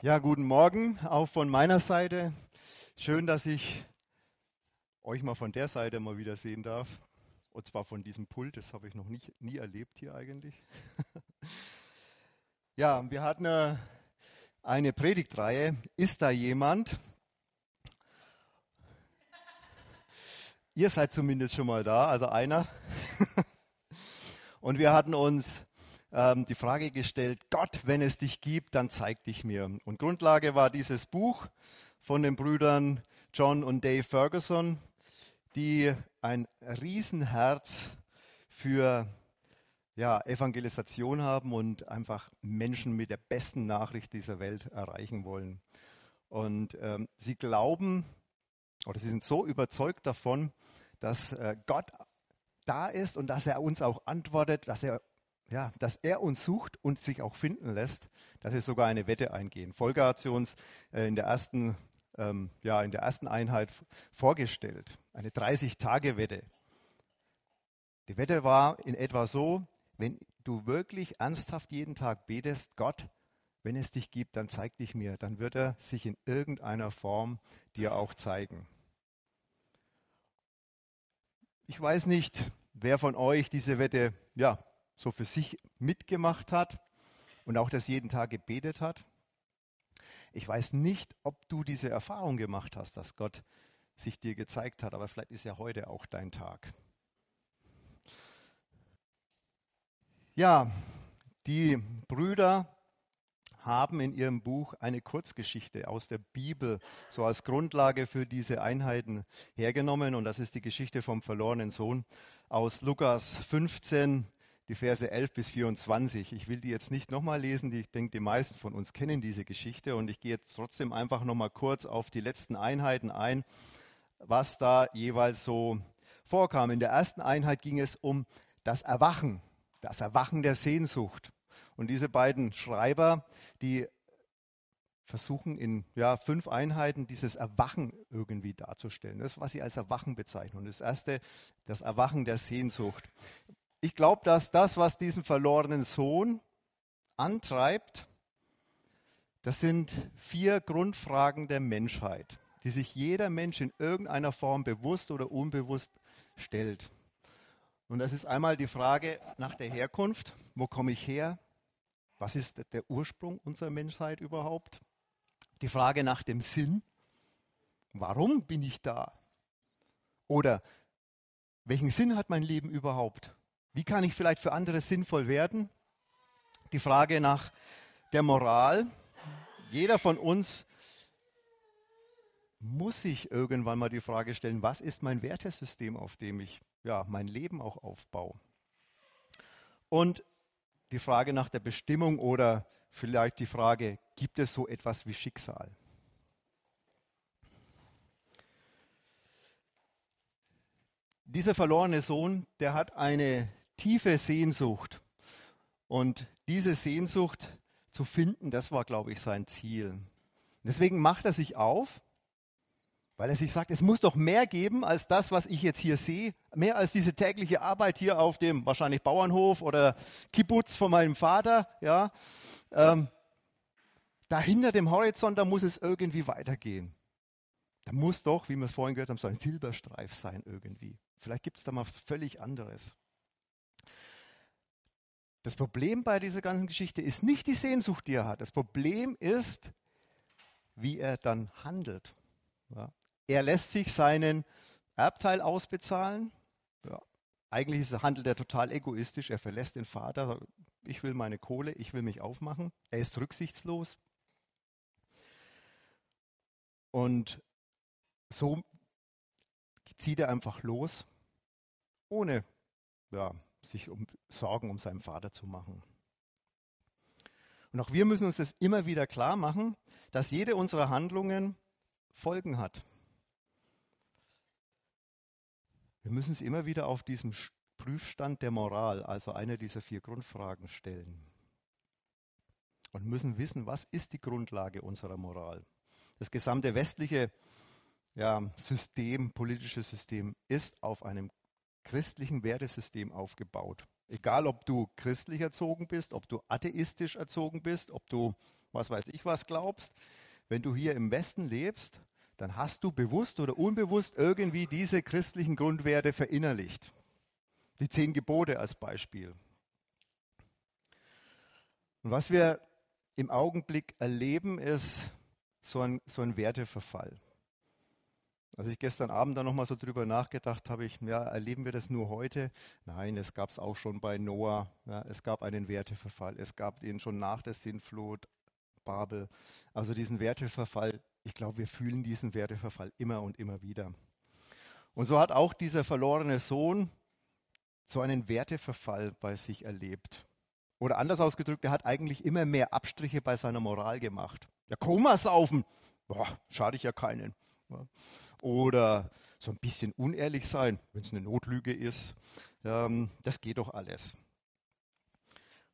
Ja, guten Morgen auch von meiner Seite. Schön, dass ich euch mal von der Seite mal wieder sehen darf. Und zwar von diesem Pult, das habe ich noch nicht, nie erlebt hier eigentlich. ja, wir hatten eine, eine Predigtreihe. Ist da jemand? Ihr seid zumindest schon mal da, also einer. Und wir hatten uns ähm, die Frage gestellt, Gott, wenn es dich gibt, dann zeig dich mir. Und Grundlage war dieses Buch von den Brüdern John und Dave Ferguson, die ein Riesenherz für ja, Evangelisation haben und einfach Menschen mit der besten Nachricht dieser Welt erreichen wollen. Und ähm, sie glauben oder sie sind so überzeugt davon, dass äh, Gott da ist und dass er uns auch antwortet, dass er ja, dass er uns sucht und sich auch finden lässt, dass wir sogar eine Wette eingehen. Volker hat sie uns äh, in der ersten, ähm, ja, in der ersten Einheit vorgestellt. Eine 30-Tage-Wette. Die Wette war in etwa so, wenn du wirklich ernsthaft jeden Tag betest, Gott, wenn es dich gibt, dann zeig dich mir, dann wird er sich in irgendeiner Form dir auch zeigen. Ich weiß nicht, wer von euch diese Wette ja, so für sich mitgemacht hat und auch das jeden Tag gebetet hat. Ich weiß nicht, ob du diese Erfahrung gemacht hast, dass Gott sich dir gezeigt hat, aber vielleicht ist ja heute auch dein Tag. Ja, die Brüder haben in ihrem Buch eine Kurzgeschichte aus der Bibel so als Grundlage für diese Einheiten hergenommen und das ist die Geschichte vom verlorenen Sohn aus Lukas 15, die Verse 11 bis 24. Ich will die jetzt nicht nochmal lesen, ich denke, die meisten von uns kennen diese Geschichte und ich gehe jetzt trotzdem einfach nochmal kurz auf die letzten Einheiten ein, was da jeweils so vorkam. In der ersten Einheit ging es um das Erwachen, das Erwachen der Sehnsucht. Und diese beiden Schreiber, die versuchen in ja, fünf Einheiten dieses Erwachen irgendwie darzustellen. Das, was sie als Erwachen bezeichnen. Und das erste, das Erwachen der Sehnsucht ich glaube, dass das, was diesen verlorenen Sohn antreibt, das sind vier Grundfragen der Menschheit, die sich jeder Mensch in irgendeiner Form bewusst oder unbewusst stellt. Und das ist einmal die Frage nach der Herkunft. Wo komme ich her? Was ist der Ursprung unserer Menschheit überhaupt? Die Frage nach dem Sinn. Warum bin ich da? Oder welchen Sinn hat mein Leben überhaupt? Wie kann ich vielleicht für andere sinnvoll werden? Die Frage nach der Moral. Jeder von uns muss sich irgendwann mal die Frage stellen, was ist mein Wertesystem, auf dem ich ja, mein Leben auch aufbaue? Und die Frage nach der Bestimmung oder vielleicht die Frage, gibt es so etwas wie Schicksal? Dieser verlorene Sohn, der hat eine tiefe Sehnsucht. Und diese Sehnsucht zu finden, das war, glaube ich, sein Ziel. Deswegen macht er sich auf, weil er sich sagt, es muss doch mehr geben als das, was ich jetzt hier sehe, mehr als diese tägliche Arbeit hier auf dem wahrscheinlich Bauernhof oder Kibbutz von meinem Vater. Ja, ähm, da hinter dem Horizont, da muss es irgendwie weitergehen. Da muss doch, wie wir es vorhin gehört haben, so ein Silberstreif sein irgendwie. Vielleicht gibt es da mal was völlig anderes. Das Problem bei dieser ganzen Geschichte ist nicht die Sehnsucht, die er hat. Das Problem ist, wie er dann handelt. Ja. Er lässt sich seinen Erbteil ausbezahlen. Ja. Eigentlich handelt er total egoistisch. Er verlässt den Vater. Ich will meine Kohle, ich will mich aufmachen. Er ist rücksichtslos. Und so zieht er einfach los, ohne ja, sich um Sorgen um seinen Vater zu machen. Und auch wir müssen uns das immer wieder klar machen, dass jede unserer Handlungen Folgen hat. Wir müssen es immer wieder auf diesem Prüfstand der Moral, also eine dieser vier Grundfragen stellen. Und müssen wissen, was ist die Grundlage unserer Moral. Das gesamte westliche ja, System, politische System ist auf einem christlichen Wertesystem aufgebaut. Egal, ob du christlich erzogen bist, ob du atheistisch erzogen bist, ob du was weiß ich was glaubst, wenn du hier im Westen lebst, dann hast du bewusst oder unbewusst irgendwie diese christlichen Grundwerte verinnerlicht. Die zehn Gebote als Beispiel. Und was wir im Augenblick erleben, ist so ein, so ein Werteverfall. Als ich gestern Abend da nochmal so drüber nachgedacht habe, ich, ja, erleben wir das nur heute? Nein, es gab es auch schon bei Noah. Ja, es gab einen Werteverfall. Es gab den schon nach der Sintflut, Babel. Also diesen Werteverfall, ich glaube, wir fühlen diesen Werteverfall immer und immer wieder. Und so hat auch dieser verlorene Sohn so einen Werteverfall bei sich erlebt. Oder anders ausgedrückt, er hat eigentlich immer mehr Abstriche bei seiner Moral gemacht. Ja, Koma saufen, boah, schade ich ja keinen. Oder so ein bisschen unehrlich sein, wenn es eine Notlüge ist. Ähm, das geht doch alles.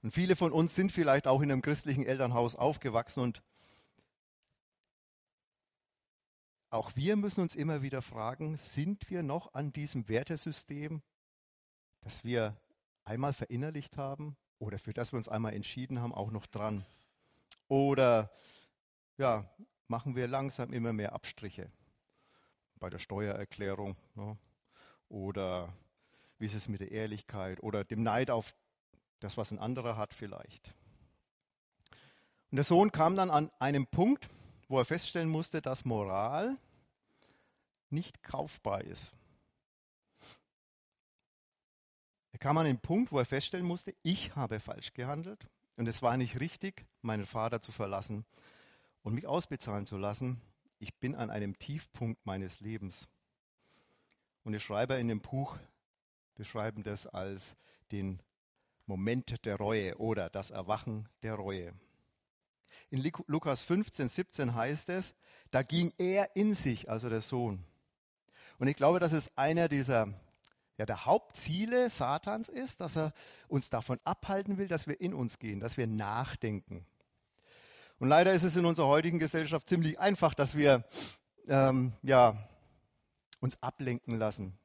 Und viele von uns sind vielleicht auch in einem christlichen Elternhaus aufgewachsen und auch wir müssen uns immer wieder fragen, sind wir noch an diesem Wertesystem, das wir einmal verinnerlicht haben oder für das wir uns einmal entschieden haben, auch noch dran? Oder ja, machen wir langsam immer mehr Abstriche bei der Steuererklärung ne? oder wie ist es mit der Ehrlichkeit oder dem Neid auf das, was ein anderer hat vielleicht. Und der Sohn kam dann an einem Punkt, wo er feststellen musste, dass Moral nicht kaufbar ist. Er kam an den Punkt, wo er feststellen musste, ich habe falsch gehandelt und es war nicht richtig, meinen Vater zu verlassen und mich ausbezahlen zu lassen. Ich bin an einem Tiefpunkt meines Lebens. Und die Schreiber in dem Buch beschreiben das als den Moment der Reue oder das Erwachen der Reue. In Lukas 15, 17 heißt es, da ging er in sich, also der Sohn. Und ich glaube, dass es einer dieser ja, der Hauptziele Satans ist, dass er uns davon abhalten will, dass wir in uns gehen, dass wir nachdenken. Und leider ist es in unserer heutigen Gesellschaft ziemlich einfach, dass wir ähm, ja, uns ablenken lassen.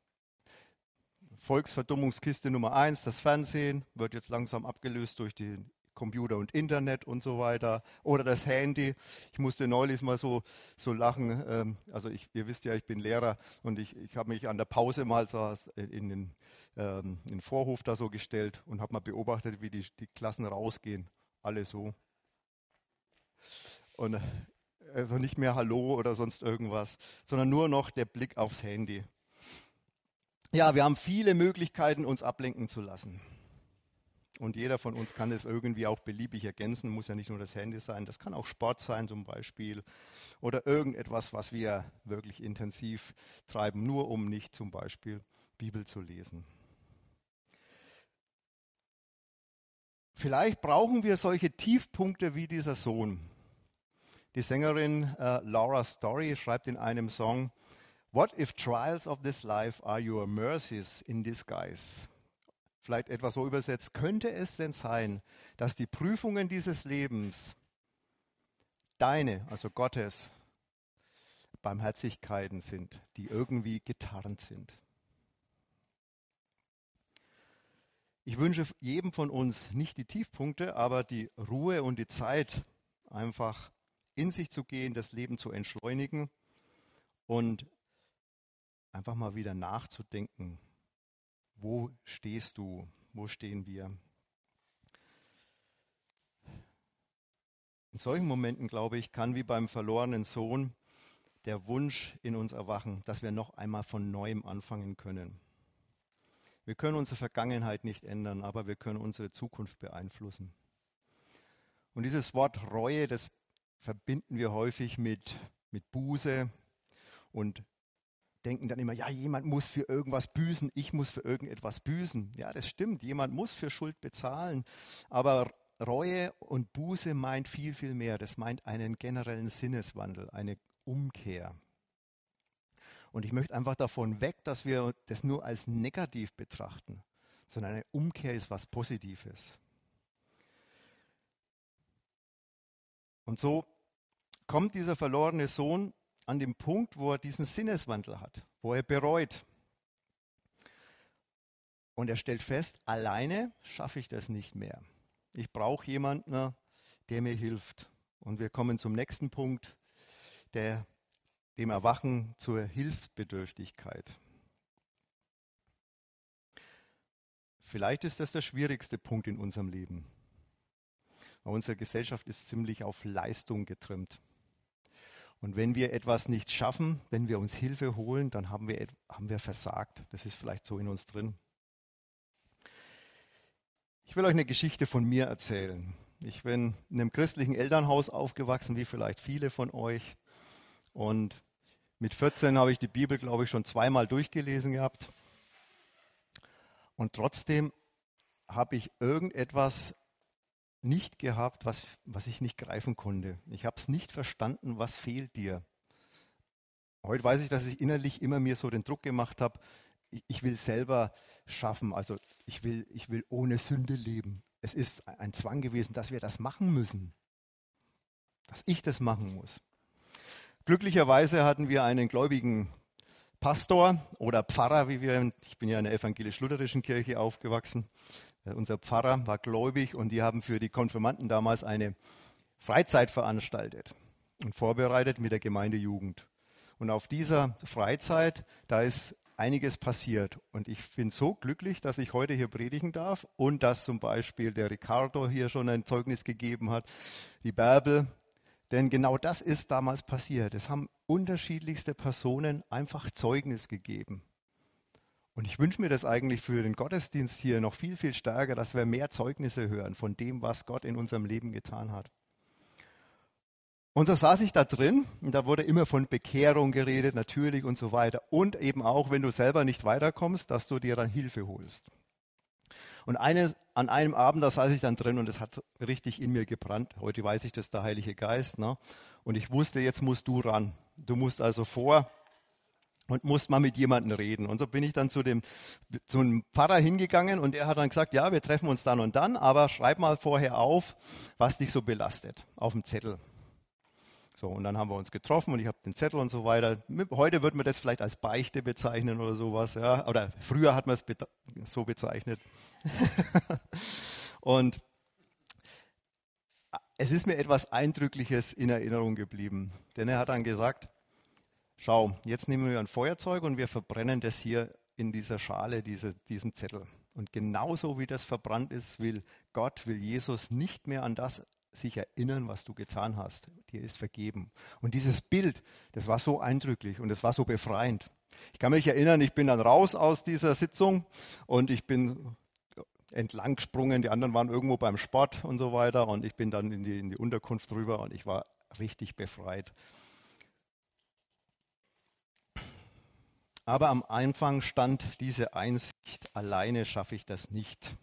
Volksverdummungskiste Nummer eins, das Fernsehen, wird jetzt langsam abgelöst durch den Computer und Internet und so weiter. Oder das Handy. Ich musste neulich mal so, so lachen. Ähm, also ich, ihr wisst ja, ich bin Lehrer und ich, ich habe mich an der Pause mal so in, den, ähm, in den Vorhof da so gestellt und habe mal beobachtet, wie die, die Klassen rausgehen. Alle so. Und also nicht mehr Hallo oder sonst irgendwas, sondern nur noch der Blick aufs Handy. Ja, wir haben viele Möglichkeiten, uns ablenken zu lassen. Und jeder von uns kann es irgendwie auch beliebig ergänzen, muss ja nicht nur das Handy sein, das kann auch Sport sein zum Beispiel oder irgendetwas, was wir wirklich intensiv treiben, nur um nicht zum Beispiel Bibel zu lesen. Vielleicht brauchen wir solche Tiefpunkte wie dieser Sohn. Die Sängerin äh, Laura Story schreibt in einem Song, What if trials of this life are your mercies in disguise? Vielleicht etwas so übersetzt, könnte es denn sein, dass die Prüfungen dieses Lebens deine, also Gottes, Barmherzigkeiten sind, die irgendwie getarnt sind? Ich wünsche jedem von uns nicht die Tiefpunkte, aber die Ruhe und die Zeit, einfach in sich zu gehen, das Leben zu entschleunigen und einfach mal wieder nachzudenken, wo stehst du, wo stehen wir. In solchen Momenten, glaube ich, kann wie beim verlorenen Sohn der Wunsch in uns erwachen, dass wir noch einmal von neuem anfangen können. Wir können unsere Vergangenheit nicht ändern, aber wir können unsere Zukunft beeinflussen. Und dieses Wort Reue, das verbinden wir häufig mit, mit Buße und denken dann immer, ja, jemand muss für irgendwas büßen, ich muss für irgendetwas büßen. Ja, das stimmt, jemand muss für Schuld bezahlen. Aber Reue und Buße meint viel, viel mehr. Das meint einen generellen Sinneswandel, eine Umkehr. Und ich möchte einfach davon weg, dass wir das nur als negativ betrachten, sondern eine Umkehr ist was Positives. Und so kommt dieser verlorene Sohn an den Punkt, wo er diesen Sinneswandel hat, wo er bereut. Und er stellt fest, alleine schaffe ich das nicht mehr. Ich brauche jemanden, der mir hilft. Und wir kommen zum nächsten Punkt, der, dem Erwachen zur Hilfsbedürftigkeit. Vielleicht ist das der schwierigste Punkt in unserem Leben. Weil unsere Gesellschaft ist ziemlich auf Leistung getrimmt. Und wenn wir etwas nicht schaffen, wenn wir uns Hilfe holen, dann haben wir, haben wir versagt. Das ist vielleicht so in uns drin. Ich will euch eine Geschichte von mir erzählen. Ich bin in einem christlichen Elternhaus aufgewachsen, wie vielleicht viele von euch. Und mit 14 habe ich die Bibel, glaube ich, schon zweimal durchgelesen gehabt. Und trotzdem habe ich irgendetwas nicht gehabt, was, was ich nicht greifen konnte. Ich habe es nicht verstanden, was fehlt dir. Heute weiß ich, dass ich innerlich immer mir so den Druck gemacht habe, ich, ich will selber schaffen, also ich will, ich will ohne Sünde leben. Es ist ein Zwang gewesen, dass wir das machen müssen, dass ich das machen muss. Glücklicherweise hatten wir einen gläubigen Pastor oder Pfarrer, wie wir, ich bin ja in der evangelisch-lutherischen Kirche aufgewachsen, unser Pfarrer war gläubig und die haben für die Konfirmanden damals eine Freizeit veranstaltet und vorbereitet mit der Gemeindejugend. Und auf dieser Freizeit, da ist einiges passiert. Und ich bin so glücklich, dass ich heute hier predigen darf und dass zum Beispiel der Ricardo hier schon ein Zeugnis gegeben hat, die Bärbel. Denn genau das ist damals passiert. Es haben unterschiedlichste Personen einfach Zeugnis gegeben. Und ich wünsche mir das eigentlich für den Gottesdienst hier noch viel, viel stärker, dass wir mehr Zeugnisse hören von dem, was Gott in unserem Leben getan hat. Und da saß ich da drin und da wurde immer von Bekehrung geredet, natürlich und so weiter. Und eben auch, wenn du selber nicht weiterkommst, dass du dir dann Hilfe holst. Und eine, an einem Abend, da saß ich dann drin und es hat richtig in mir gebrannt. Heute weiß ich, das der Heilige Geist. Ne? Und ich wusste, jetzt musst du ran. Du musst also vor und musste mal mit jemandem reden. Und so bin ich dann zu dem, zu einem Pfarrer hingegangen und er hat dann gesagt, ja, wir treffen uns dann und dann, aber schreib mal vorher auf, was dich so belastet, auf dem Zettel. So, und dann haben wir uns getroffen und ich habe den Zettel und so weiter. Heute wird man das vielleicht als Beichte bezeichnen oder sowas, ja. Oder früher hat man es so bezeichnet. und es ist mir etwas Eindrückliches in Erinnerung geblieben. Denn er hat dann gesagt, schau, jetzt nehmen wir ein Feuerzeug und wir verbrennen das hier in dieser Schale, diese, diesen Zettel. Und genauso wie das verbrannt ist, will Gott, will Jesus nicht mehr an das sich erinnern, was du getan hast. Dir ist vergeben. Und dieses Bild, das war so eindrücklich und es war so befreiend. Ich kann mich erinnern, ich bin dann raus aus dieser Sitzung und ich bin entlang gesprungen. Die anderen waren irgendwo beim Sport und so weiter und ich bin dann in die, in die Unterkunft rüber und ich war richtig befreit. Aber am Anfang stand diese Einsicht, alleine schaffe ich das nicht.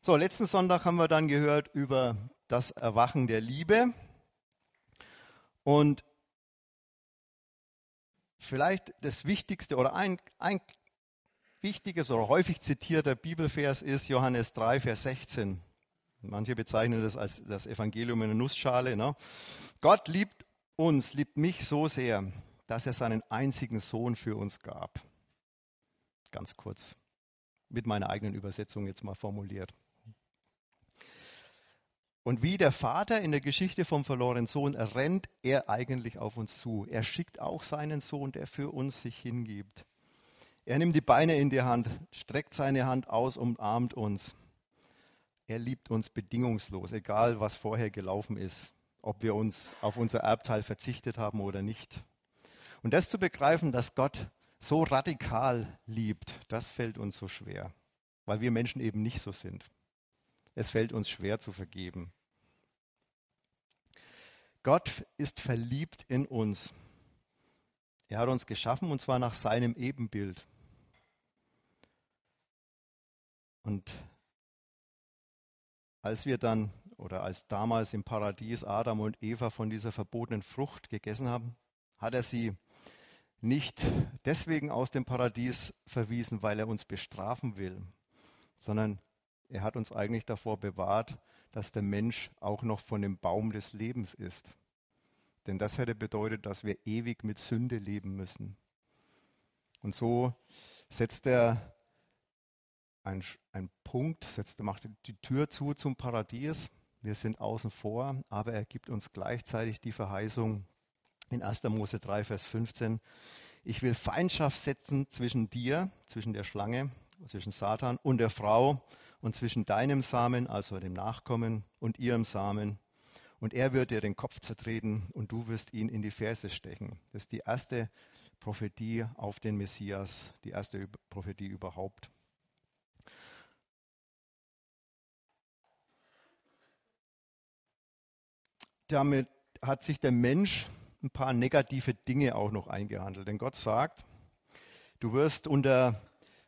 So, letzten Sonntag haben wir dann gehört über das Erwachen der Liebe. Und vielleicht das Wichtigste oder ein, ein wichtiges oder häufig zitierter Bibelvers ist Johannes 3, Vers 16. Manche bezeichnen das als das Evangelium in der Nussschale. Ne? Gott liebt uns, liebt mich so sehr, dass er seinen einzigen Sohn für uns gab. Ganz kurz, mit meiner eigenen Übersetzung jetzt mal formuliert. Und wie der Vater in der Geschichte vom verlorenen Sohn rennt er eigentlich auf uns zu. Er schickt auch seinen Sohn, der für uns sich hingibt. Er nimmt die Beine in die Hand, streckt seine Hand aus, umarmt uns. Er liebt uns bedingungslos, egal was vorher gelaufen ist, ob wir uns auf unser Erbteil verzichtet haben oder nicht. Und das zu begreifen, dass Gott so radikal liebt, das fällt uns so schwer, weil wir Menschen eben nicht so sind. Es fällt uns schwer zu vergeben. Gott ist verliebt in uns. Er hat uns geschaffen und zwar nach seinem Ebenbild. Und als wir dann oder als damals im Paradies Adam und Eva von dieser verbotenen Frucht gegessen haben, hat er sie nicht deswegen aus dem Paradies verwiesen, weil er uns bestrafen will, sondern er hat uns eigentlich davor bewahrt, dass der Mensch auch noch von dem Baum des Lebens ist. Denn das hätte bedeutet, dass wir ewig mit Sünde leben müssen. Und so setzt er einen, einen Punkt, setzt, macht die Tür zu zum Paradies wir sind außen vor, aber er gibt uns gleichzeitig die Verheißung in 1. Mose 3, Vers 15, ich will Feindschaft setzen zwischen dir, zwischen der Schlange, zwischen Satan und der Frau und zwischen deinem Samen, also dem Nachkommen, und ihrem Samen. Und er wird dir den Kopf zertreten und du wirst ihn in die Ferse stechen. Das ist die erste Prophetie auf den Messias, die erste Prophetie überhaupt. Damit hat sich der Mensch ein paar negative Dinge auch noch eingehandelt. Denn Gott sagt, du wirst unter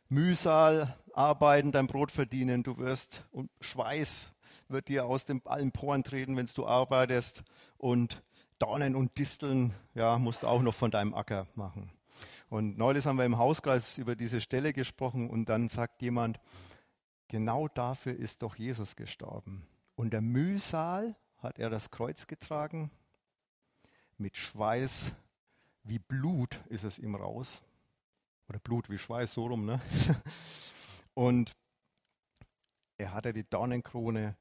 Mühsal arbeiten, dein Brot verdienen, du wirst und Schweiß wird dir aus den allen Poren treten, wenn du arbeitest und Dornen und Disteln, ja, musst du auch noch von deinem Acker machen. Und neulich haben wir im Hauskreis über diese Stelle gesprochen und dann sagt jemand, genau dafür ist doch Jesus gestorben. Unter Mühsal hat er das Kreuz getragen mit Schweiß wie Blut ist es ihm raus. Oder Blut wie Schweiß, so rum. Ne? Und er hatte die Dornenkrone,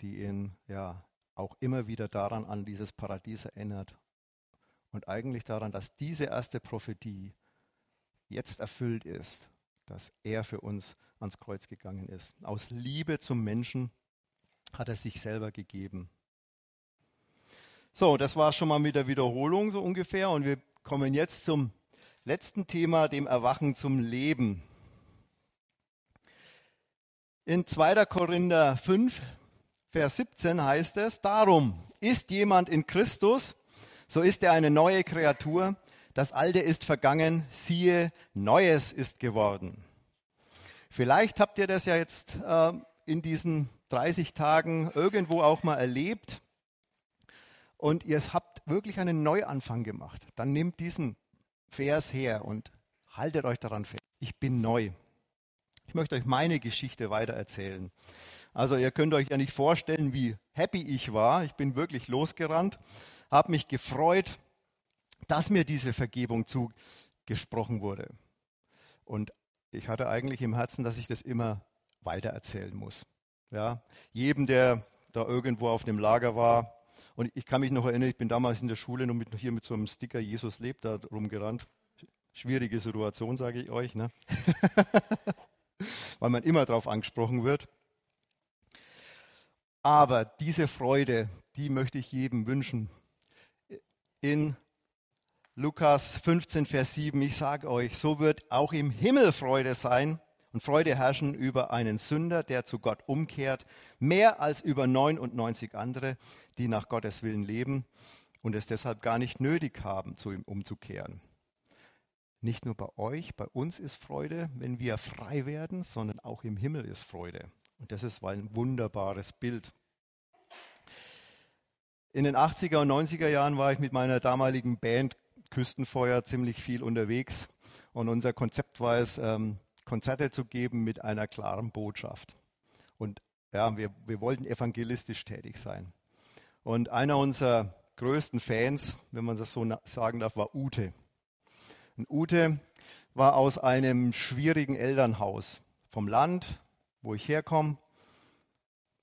die ihn ja auch immer wieder daran an dieses Paradies erinnert. Und eigentlich daran, dass diese erste Prophetie jetzt erfüllt ist, dass er für uns ans Kreuz gegangen ist. Aus Liebe zum Menschen hat er sich selber gegeben. So, das war schon mal mit der Wiederholung so ungefähr. Und wir kommen jetzt zum letzten Thema, dem Erwachen zum Leben. In 2. Korinther 5, Vers 17 heißt es, darum ist jemand in Christus, so ist er eine neue Kreatur. Das Alte ist vergangen, siehe, Neues ist geworden. Vielleicht habt ihr das ja jetzt äh, in diesen 30 Tagen irgendwo auch mal erlebt und ihr habt wirklich einen Neuanfang gemacht, dann nehmt diesen Vers her und haltet euch daran fest. Ich bin neu. Ich möchte euch meine Geschichte weiter erzählen. Also ihr könnt euch ja nicht vorstellen, wie happy ich war. Ich bin wirklich losgerannt, habe mich gefreut, dass mir diese Vergebung zugesprochen wurde. Und ich hatte eigentlich im Herzen, dass ich das immer weiter erzählen muss. Ja, jedem, der da irgendwo auf dem Lager war, und ich kann mich noch erinnern, ich bin damals in der Schule noch mit, hier mit so einem Sticker Jesus lebt da rumgerannt. Schwierige Situation, sage ich euch, ne? weil man immer darauf angesprochen wird. Aber diese Freude, die möchte ich jedem wünschen. In Lukas 15, Vers 7, ich sage euch, so wird auch im Himmel Freude sein und Freude herrschen über einen Sünder, der zu Gott umkehrt, mehr als über 99 andere, die nach Gottes Willen leben und es deshalb gar nicht nötig haben, zu ihm umzukehren. Nicht nur bei euch, bei uns ist Freude, wenn wir frei werden, sondern auch im Himmel ist Freude. Und das ist ein wunderbares Bild. In den 80er und 90er Jahren war ich mit meiner damaligen Band Küstenfeuer ziemlich viel unterwegs. Und unser Konzept war es, ähm, Konzerte zu geben mit einer klaren Botschaft. Und ja, wir, wir wollten evangelistisch tätig sein. Und einer unserer größten Fans, wenn man das so sagen darf, war Ute. Und Ute war aus einem schwierigen Elternhaus vom Land, wo ich herkomme.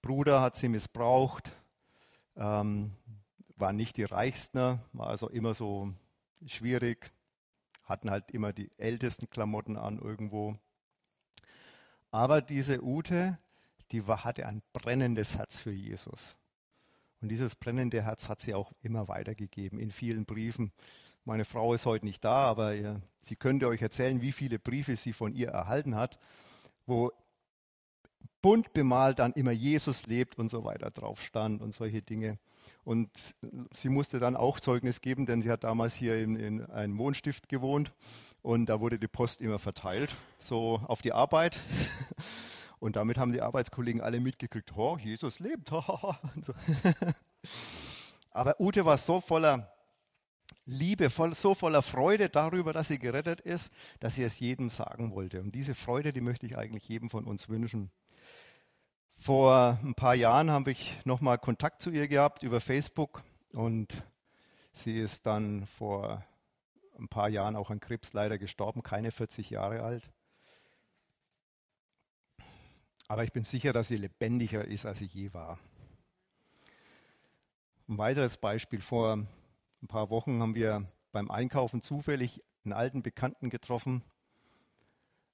Bruder hat sie missbraucht, ähm, war nicht die Reichsten, war also immer so schwierig, hatten halt immer die ältesten Klamotten an irgendwo. Aber diese Ute, die war, hatte ein brennendes Herz für Jesus. Und dieses brennende Herz hat sie auch immer weitergegeben in vielen Briefen. Meine Frau ist heute nicht da, aber ihr, sie könnte euch erzählen, wie viele Briefe sie von ihr erhalten hat, wo bunt bemalt dann immer Jesus lebt und so weiter drauf stand und solche Dinge. Und sie musste dann auch Zeugnis geben, denn sie hat damals hier in, in einem Wohnstift gewohnt und da wurde die Post immer verteilt, so auf die Arbeit. Und damit haben die Arbeitskollegen alle mitgekriegt, oh, Jesus lebt. Aber Ute war so voller Liebe, voll, so voller Freude darüber, dass sie gerettet ist, dass sie es jedem sagen wollte. Und diese Freude, die möchte ich eigentlich jedem von uns wünschen. Vor ein paar Jahren habe ich nochmal Kontakt zu ihr gehabt über Facebook und sie ist dann vor ein paar Jahren auch an Krebs leider gestorben, keine 40 Jahre alt. Aber ich bin sicher, dass sie lebendiger ist, als sie je war. Ein weiteres Beispiel. Vor ein paar Wochen haben wir beim Einkaufen zufällig einen alten Bekannten getroffen.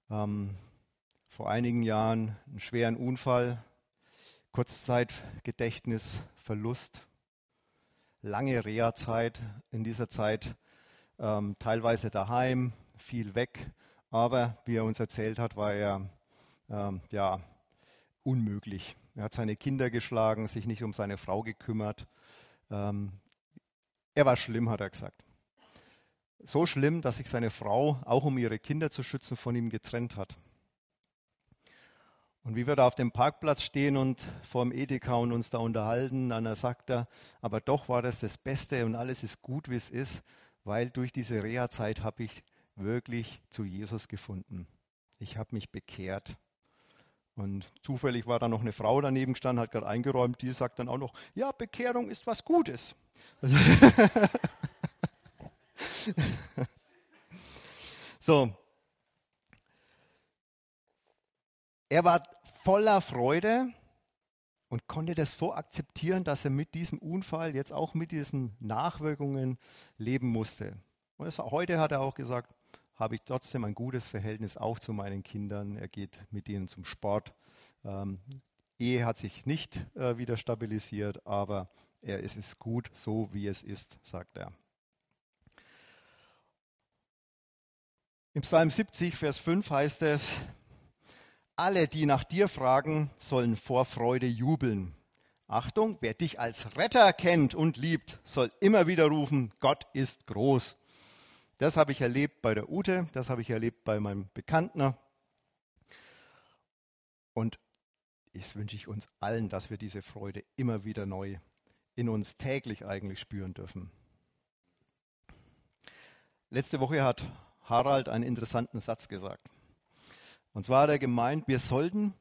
Ähm, vor einigen Jahren einen schweren Unfall, Kurzzeitgedächtnis, Verlust, lange Reha-Zeit. In dieser Zeit ähm, teilweise daheim, viel weg. Aber wie er uns erzählt hat, war er ähm, ja, unmöglich. Er hat seine Kinder geschlagen, sich nicht um seine Frau gekümmert. Ähm, er war schlimm, hat er gesagt. So schlimm, dass sich seine Frau, auch um ihre Kinder zu schützen, von ihm getrennt hat. Und wie wir da auf dem Parkplatz stehen und vor dem Edeka und uns da unterhalten, dann sagt er, aber doch war das das Beste und alles ist gut, wie es ist, weil durch diese Reha-Zeit habe ich wirklich zu Jesus gefunden. Ich habe mich bekehrt. Und zufällig war da noch eine Frau daneben gestanden, hat gerade eingeräumt, die sagt dann auch noch, ja, Bekehrung ist was Gutes. so. Er war voller Freude und konnte das so akzeptieren, dass er mit diesem Unfall jetzt auch mit diesen Nachwirkungen leben musste. Und das, heute hat er auch gesagt, habe ich trotzdem ein gutes Verhältnis auch zu meinen Kindern. Er geht mit ihnen zum Sport. Ähm, Ehe hat sich nicht äh, wieder stabilisiert, aber er, es ist gut so, wie es ist, sagt er. Im Psalm 70, Vers 5 heißt es, alle, die nach dir fragen, sollen vor Freude jubeln. Achtung, wer dich als Retter kennt und liebt, soll immer wieder rufen, Gott ist groß. Das habe ich erlebt bei der Ute, das habe ich erlebt bei meinem Bekannten. Und das wünsche ich uns allen, dass wir diese Freude immer wieder neu in uns täglich eigentlich spüren dürfen. Letzte Woche hat Harald einen interessanten Satz gesagt. Und zwar hat er gemeint, wir sollten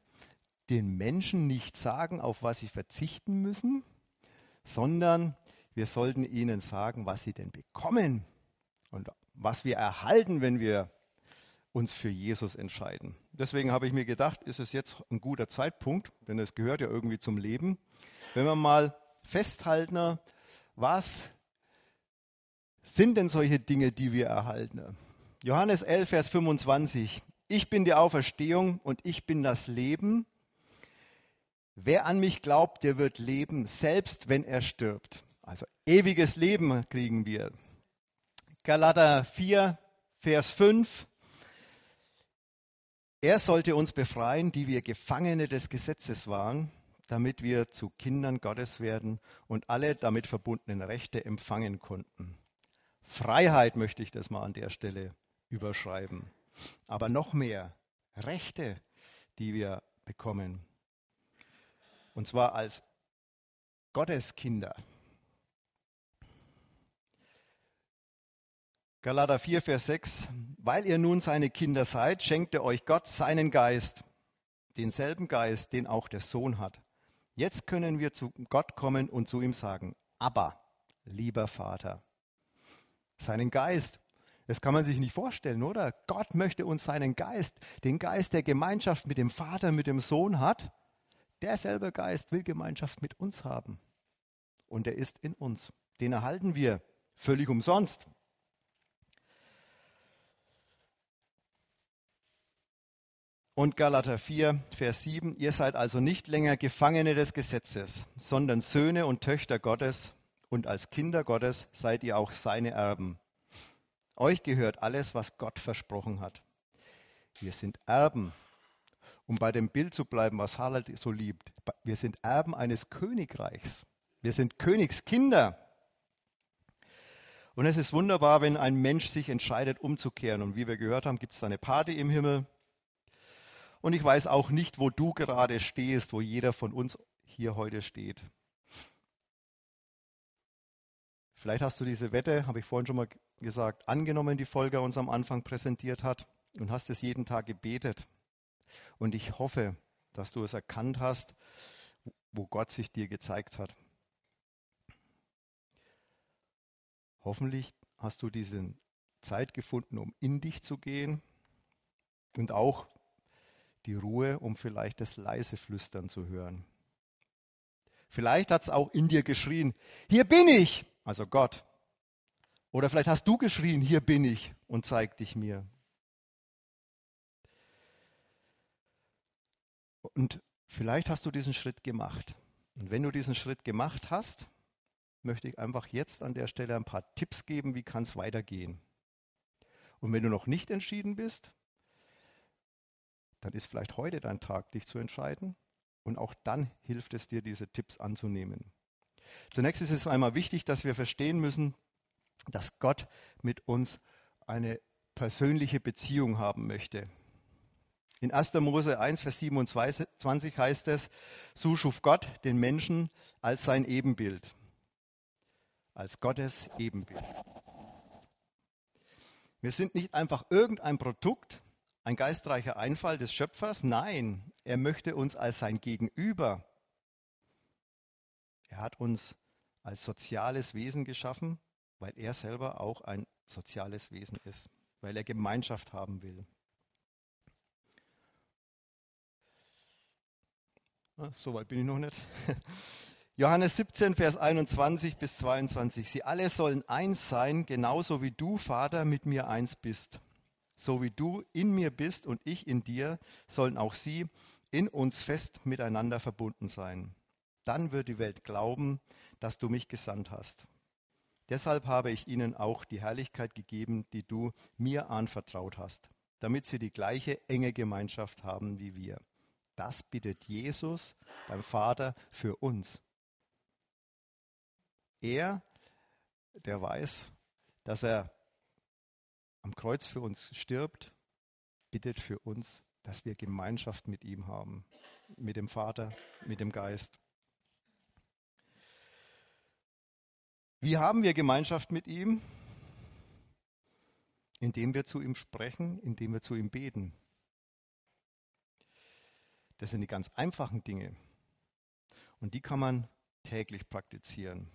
den Menschen nicht sagen, auf was sie verzichten müssen, sondern wir sollten ihnen sagen, was sie denn bekommen und was wir erhalten, wenn wir uns für Jesus entscheiden. Deswegen habe ich mir gedacht, ist es jetzt ein guter Zeitpunkt, denn es gehört ja irgendwie zum Leben, wenn wir mal festhalten, was sind denn solche Dinge, die wir erhalten? Johannes 11, Vers 25 ich bin die Auferstehung und ich bin das Leben. Wer an mich glaubt, der wird leben, selbst wenn er stirbt. Also ewiges Leben kriegen wir. Galater 4, Vers 5. Er sollte uns befreien, die wir Gefangene des Gesetzes waren, damit wir zu Kindern Gottes werden und alle damit verbundenen Rechte empfangen konnten. Freiheit möchte ich das mal an der Stelle überschreiben aber noch mehr Rechte, die wir bekommen. Und zwar als Gotteskinder. Galater 4, Vers 6. Weil ihr nun seine Kinder seid, schenkte euch Gott seinen Geist, denselben Geist, den auch der Sohn hat. Jetzt können wir zu Gott kommen und zu ihm sagen, aber, lieber Vater, seinen Geist das kann man sich nicht vorstellen, oder? Gott möchte uns seinen Geist, den Geist der Gemeinschaft mit dem Vater, mit dem Sohn hat. Derselbe Geist will Gemeinschaft mit uns haben. Und er ist in uns. Den erhalten wir völlig umsonst. Und Galater 4, Vers 7, ihr seid also nicht länger Gefangene des Gesetzes, sondern Söhne und Töchter Gottes, und als Kinder Gottes seid ihr auch seine Erben. Euch gehört alles, was Gott versprochen hat. Wir sind Erben. Um bei dem Bild zu bleiben, was Harald so liebt. Wir sind Erben eines Königreichs. Wir sind Königskinder. Und es ist wunderbar, wenn ein Mensch sich entscheidet, umzukehren. Und wie wir gehört haben, gibt es eine Party im Himmel. Und ich weiß auch nicht, wo du gerade stehst, wo jeder von uns hier heute steht. Vielleicht hast du diese Wette, habe ich vorhin schon mal gesagt, angenommen, die Folge uns am Anfang präsentiert hat und hast es jeden Tag gebetet. Und ich hoffe, dass du es erkannt hast, wo Gott sich dir gezeigt hat. Hoffentlich hast du diese Zeit gefunden, um in dich zu gehen und auch die Ruhe, um vielleicht das leise Flüstern zu hören. Vielleicht hat es auch in dir geschrien, hier bin ich, also Gott. Oder vielleicht hast du geschrien, hier bin ich und zeig dich mir. Und vielleicht hast du diesen Schritt gemacht. Und wenn du diesen Schritt gemacht hast, möchte ich einfach jetzt an der Stelle ein paar Tipps geben, wie kann es weitergehen. Und wenn du noch nicht entschieden bist, dann ist vielleicht heute dein Tag, dich zu entscheiden. Und auch dann hilft es dir, diese Tipps anzunehmen. Zunächst ist es einmal wichtig, dass wir verstehen müssen, dass Gott mit uns eine persönliche Beziehung haben möchte. In 1. Mose 1, Vers 27 heißt es, so schuf Gott den Menschen als sein Ebenbild, als Gottes Ebenbild. Wir sind nicht einfach irgendein Produkt, ein geistreicher Einfall des Schöpfers. Nein, er möchte uns als sein Gegenüber. Er hat uns als soziales Wesen geschaffen, weil er selber auch ein soziales Wesen ist, weil er Gemeinschaft haben will. So weit bin ich noch nicht. Johannes 17, Vers 21 bis 22. Sie alle sollen eins sein, genauso wie du, Vater, mit mir eins bist. So wie du in mir bist und ich in dir, sollen auch sie in uns fest miteinander verbunden sein. Dann wird die Welt glauben, dass du mich gesandt hast. Deshalb habe ich ihnen auch die Herrlichkeit gegeben, die du mir anvertraut hast, damit sie die gleiche enge Gemeinschaft haben wie wir. Das bittet Jesus beim Vater für uns. Er, der weiß, dass er am Kreuz für uns stirbt, bittet für uns, dass wir Gemeinschaft mit ihm haben, mit dem Vater, mit dem Geist. Wie haben wir Gemeinschaft mit ihm? Indem wir zu ihm sprechen, indem wir zu ihm beten. Das sind die ganz einfachen Dinge. Und die kann man täglich praktizieren.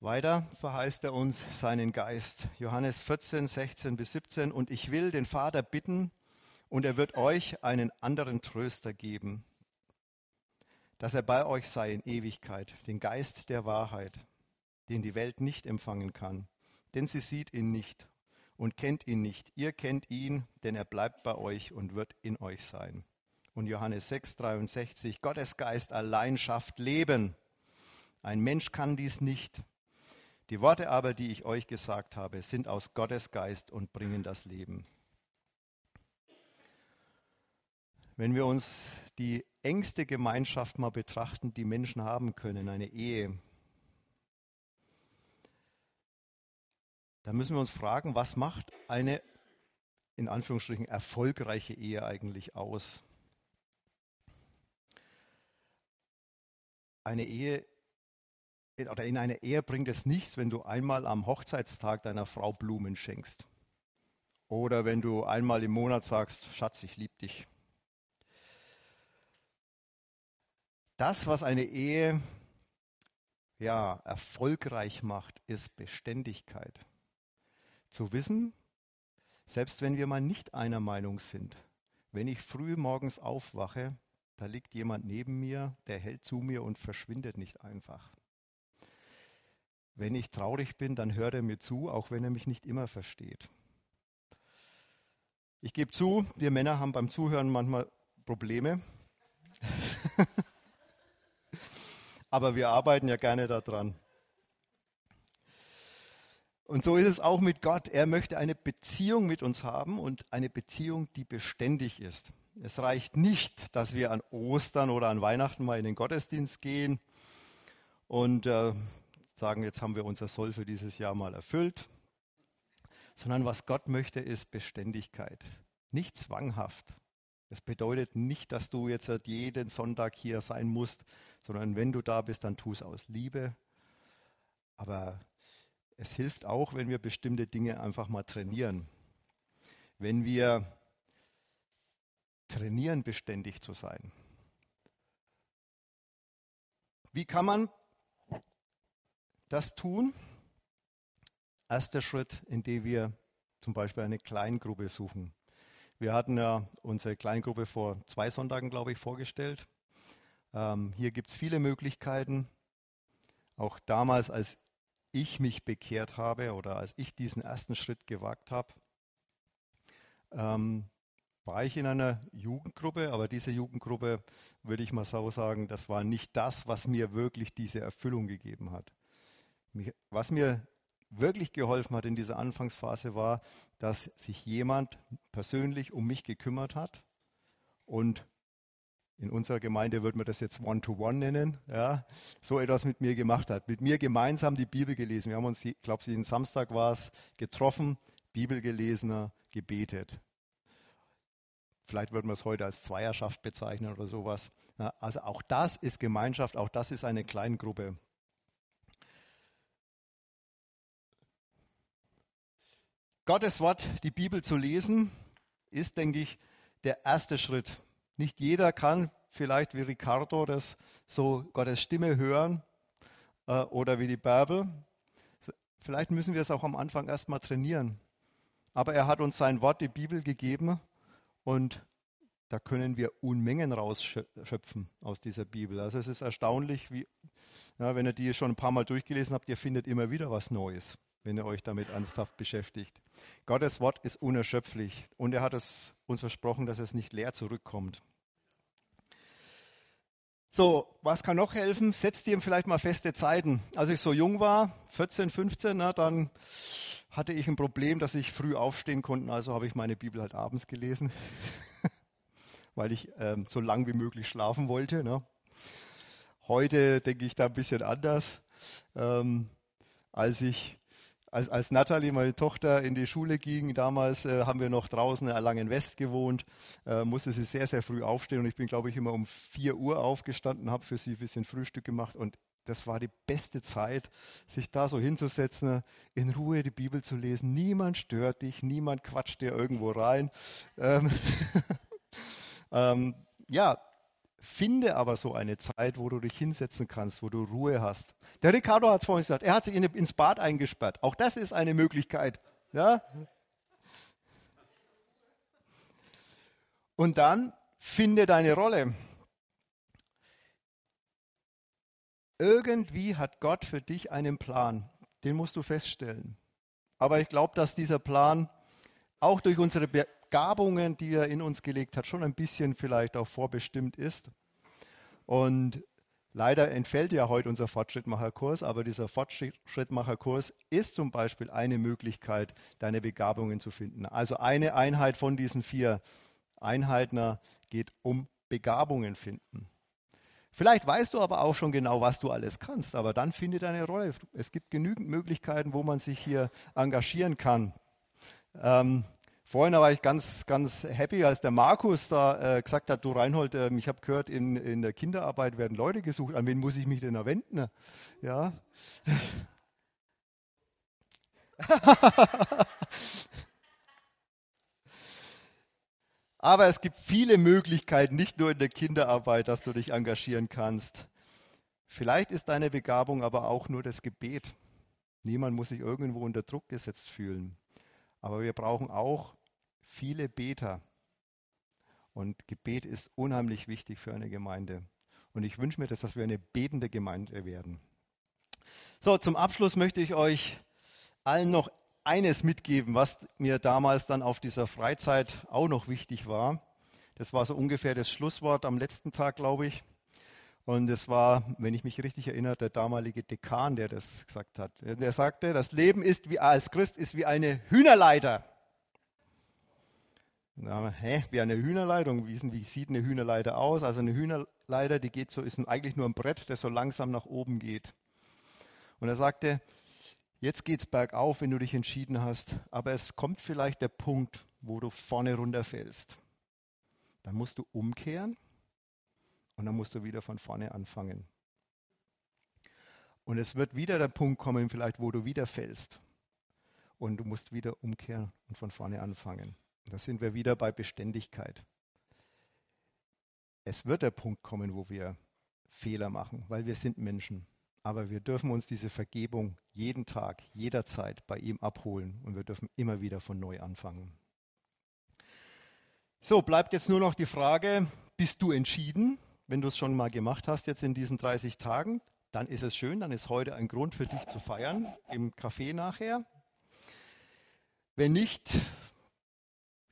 Weiter verheißt er uns seinen Geist. Johannes 14, 16 bis 17. Und ich will den Vater bitten, und er wird euch einen anderen Tröster geben, dass er bei euch sei in Ewigkeit, den Geist der Wahrheit, den die Welt nicht empfangen kann, denn sie sieht ihn nicht und kennt ihn nicht. Ihr kennt ihn, denn er bleibt bei euch und wird in euch sein. Und Johannes 6, 63, Gottes Geist allein schafft Leben. Ein Mensch kann dies nicht. Die Worte aber, die ich euch gesagt habe, sind aus Gottes Geist und bringen das Leben. Wenn wir uns die engste Gemeinschaft mal betrachten, die Menschen haben können, eine Ehe, dann müssen wir uns fragen, was macht eine in Anführungsstrichen erfolgreiche Ehe eigentlich aus? Eine Ehe oder in einer Ehe bringt es nichts, wenn du einmal am Hochzeitstag deiner Frau Blumen schenkst. Oder wenn du einmal im Monat sagst, Schatz, ich liebe dich. Das, was eine Ehe ja, erfolgreich macht, ist Beständigkeit. Zu wissen, selbst wenn wir mal nicht einer Meinung sind, wenn ich früh morgens aufwache, da liegt jemand neben mir, der hält zu mir und verschwindet nicht einfach. Wenn ich traurig bin, dann hört er mir zu, auch wenn er mich nicht immer versteht. Ich gebe zu, wir Männer haben beim Zuhören manchmal Probleme. Aber wir arbeiten ja gerne daran. Und so ist es auch mit Gott. Er möchte eine Beziehung mit uns haben und eine Beziehung, die beständig ist. Es reicht nicht, dass wir an Ostern oder an Weihnachten mal in den Gottesdienst gehen und äh, sagen, jetzt haben wir unser Soll für dieses Jahr mal erfüllt, sondern was Gott möchte, ist Beständigkeit. Nicht zwanghaft. Das bedeutet nicht, dass du jetzt jeden Sonntag hier sein musst, sondern wenn du da bist, dann tu es aus Liebe. Aber es hilft auch, wenn wir bestimmte Dinge einfach mal trainieren. Wenn wir trainieren, beständig zu sein. Wie kann man das tun. Erster Schritt, indem wir zum Beispiel eine Kleingruppe suchen. Wir hatten ja unsere Kleingruppe vor zwei Sonntagen, glaube ich, vorgestellt. Ähm, hier gibt es viele Möglichkeiten. Auch damals, als ich mich bekehrt habe oder als ich diesen ersten Schritt gewagt habe, ähm, war ich in einer Jugendgruppe, aber diese Jugendgruppe, würde ich mal so sagen, das war nicht das, was mir wirklich diese Erfüllung gegeben hat. Was mir wirklich geholfen hat in dieser Anfangsphase war, dass sich jemand persönlich um mich gekümmert hat und in unserer Gemeinde würde man das jetzt One-to-One -one nennen, ja, so etwas mit mir gemacht hat. Mit mir gemeinsam die Bibel gelesen. Wir haben uns, ich glaube, jeden Samstag war es, getroffen, Bibel gelesen, gebetet. Vielleicht würden wir es heute als Zweierschaft bezeichnen oder sowas. Also auch das ist Gemeinschaft, auch das ist eine Kleingruppe. Gottes Wort, die Bibel zu lesen, ist, denke ich, der erste Schritt. Nicht jeder kann vielleicht wie Ricardo das so Gottes Stimme hören äh, oder wie die Bibel. Vielleicht müssen wir es auch am Anfang erstmal trainieren. Aber er hat uns sein Wort, die Bibel, gegeben und da können wir Unmengen rausschöpfen aus dieser Bibel. Also es ist erstaunlich, wie, ja, wenn ihr die schon ein paar Mal durchgelesen habt, ihr findet immer wieder was Neues, wenn ihr euch damit ernsthaft beschäftigt. Gottes Wort ist unerschöpflich und er hat es uns versprochen, dass es nicht leer zurückkommt. So, was kann noch helfen? Setzt ihm vielleicht mal feste Zeiten. Als ich so jung war, 14, 15, na, dann hatte ich ein Problem, dass ich früh aufstehen konnte. Also habe ich meine Bibel halt abends gelesen, weil ich ähm, so lang wie möglich schlafen wollte. Ne? Heute denke ich da ein bisschen anders. Ähm, als ich als, als Natalie, meine Tochter, in die Schule ging, damals äh, haben wir noch draußen in Erlangen West gewohnt, äh, musste sie sehr, sehr früh aufstehen und ich bin, glaube ich, immer um 4 Uhr aufgestanden, habe für sie ein bisschen Frühstück gemacht und das war die beste Zeit, sich da so hinzusetzen, in Ruhe die Bibel zu lesen. Niemand stört dich, niemand quatscht dir irgendwo rein. Ähm, ähm, ja, finde aber so eine Zeit, wo du dich hinsetzen kannst, wo du Ruhe hast. Der Ricardo hat es vorhin gesagt, er hat sich in, ins Bad eingesperrt. Auch das ist eine Möglichkeit. Ja? Und dann finde deine Rolle. Irgendwie hat Gott für dich einen Plan. Den musst du feststellen. Aber ich glaube, dass dieser Plan auch durch unsere Begabungen, die er in uns gelegt hat, schon ein bisschen vielleicht auch vorbestimmt ist. Und leider entfällt ja heute unser Fortschrittmacherkurs, aber dieser Fortschrittmacherkurs ist zum Beispiel eine Möglichkeit, deine Begabungen zu finden. Also eine Einheit von diesen vier Einheiten geht um Begabungen finden. Vielleicht weißt du aber auch schon genau, was du alles kannst, aber dann finde deine Rolle. Es gibt genügend Möglichkeiten, wo man sich hier engagieren kann. Ähm, vorhin war ich ganz, ganz happy, als der Markus da äh, gesagt hat, du Reinhold, äh, ich habe gehört, in, in der Kinderarbeit werden Leute gesucht. An wen muss ich mich denn da wenden? Ja. Aber es gibt viele Möglichkeiten, nicht nur in der Kinderarbeit, dass du dich engagieren kannst. Vielleicht ist deine Begabung aber auch nur das Gebet. Niemand muss sich irgendwo unter Druck gesetzt fühlen. Aber wir brauchen auch viele Beter. Und Gebet ist unheimlich wichtig für eine Gemeinde. Und ich wünsche mir, dass wir eine betende Gemeinde werden. So, zum Abschluss möchte ich euch allen noch eines mitgeben, was mir damals dann auf dieser Freizeit auch noch wichtig war. Das war so ungefähr das Schlusswort am letzten Tag, glaube ich. Und es war, wenn ich mich richtig erinnere, der damalige Dekan, der das gesagt hat. Der sagte, das Leben ist wie als Christ ist wie eine Hühnerleiter. Na, hä, wie eine Hühnerleitung? Wie, wie sieht eine Hühnerleiter aus? Also eine Hühnerleiter, die geht so, ist eigentlich nur ein Brett, das so langsam nach oben geht. Und er sagte, Jetzt geht es bergauf, wenn du dich entschieden hast, aber es kommt vielleicht der Punkt, wo du vorne runterfällst. Dann musst du umkehren und dann musst du wieder von vorne anfangen. Und es wird wieder der Punkt kommen, vielleicht, wo du wieder fällst. Und du musst wieder umkehren und von vorne anfangen. Da sind wir wieder bei Beständigkeit. Es wird der Punkt kommen, wo wir Fehler machen, weil wir sind Menschen. Aber wir dürfen uns diese Vergebung jeden Tag, jederzeit bei ihm abholen und wir dürfen immer wieder von neu anfangen. So, bleibt jetzt nur noch die Frage, bist du entschieden? wenn du es schon mal gemacht hast jetzt in diesen 30 Tagen, dann ist es schön, dann ist heute ein Grund für dich zu feiern im Café nachher. Wenn nicht,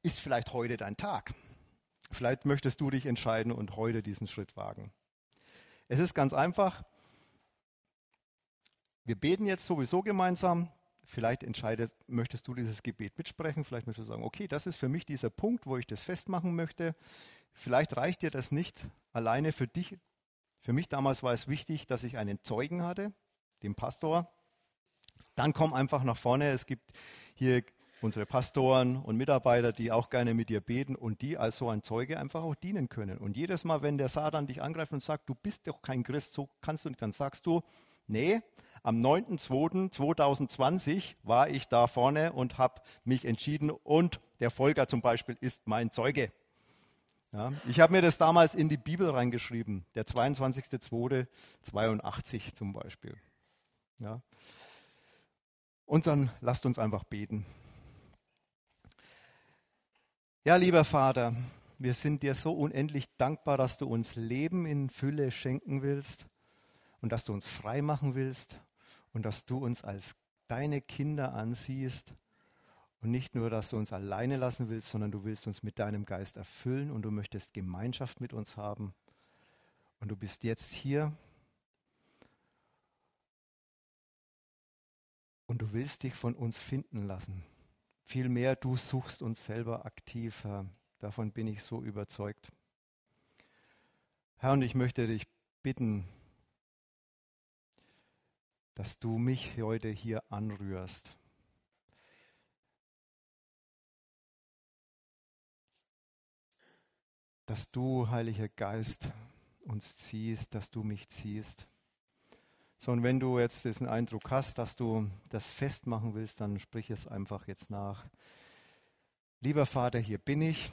ist vielleicht heute dein Tag. Vielleicht möchtest du dich entscheiden und heute diesen Schritt wagen. Es ist ganz einfach. Wir beten jetzt sowieso gemeinsam. Vielleicht entscheidet, möchtest du dieses Gebet mitsprechen. Vielleicht möchtest du sagen, okay, das ist für mich dieser Punkt, wo ich das festmachen möchte. Vielleicht reicht dir das nicht alleine für dich. Für mich damals war es wichtig, dass ich einen Zeugen hatte, den Pastor. Dann komm einfach nach vorne. Es gibt hier unsere Pastoren und Mitarbeiter, die auch gerne mit dir beten und die als so ein Zeuge einfach auch dienen können. Und jedes Mal, wenn der Satan dich angreift und sagt, du bist doch kein Christ, so kannst du nicht, dann sagst du, nee, am 9.2.2020 war ich da vorne und habe mich entschieden und der Volker zum Beispiel ist mein Zeuge. Ja, ich habe mir das damals in die Bibel reingeschrieben, der 22.02.82 zum Beispiel. Ja. Und dann lasst uns einfach beten. Ja, lieber Vater, wir sind dir so unendlich dankbar, dass du uns Leben in Fülle schenken willst und dass du uns frei machen willst und dass du uns als deine Kinder ansiehst und nicht nur, dass du uns alleine lassen willst, sondern du willst uns mit deinem Geist erfüllen und du möchtest Gemeinschaft mit uns haben. Und du bist jetzt hier und du willst dich von uns finden lassen. Vielmehr, du suchst uns selber aktiv, Herr. Davon bin ich so überzeugt. Herr, und ich möchte dich bitten, dass du mich heute hier anrührst. Dass du, Heiliger Geist, uns ziehst, dass du mich ziehst. Und wenn du jetzt diesen Eindruck hast, dass du das festmachen willst, dann sprich es einfach jetzt nach. Lieber Vater, hier bin ich.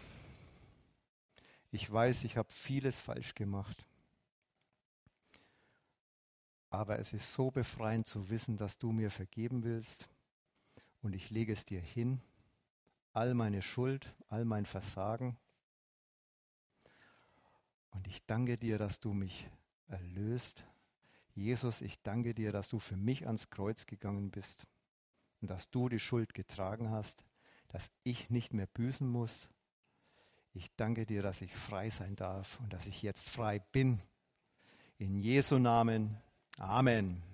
Ich weiß, ich habe vieles falsch gemacht. Aber es ist so befreiend zu wissen, dass du mir vergeben willst. Und ich lege es dir hin, all meine Schuld, all mein Versagen. Und ich danke dir, dass du mich erlöst Jesus, ich danke dir, dass du für mich ans Kreuz gegangen bist und dass du die Schuld getragen hast, dass ich nicht mehr büßen muss. Ich danke dir, dass ich frei sein darf und dass ich jetzt frei bin. In Jesu Namen. Amen.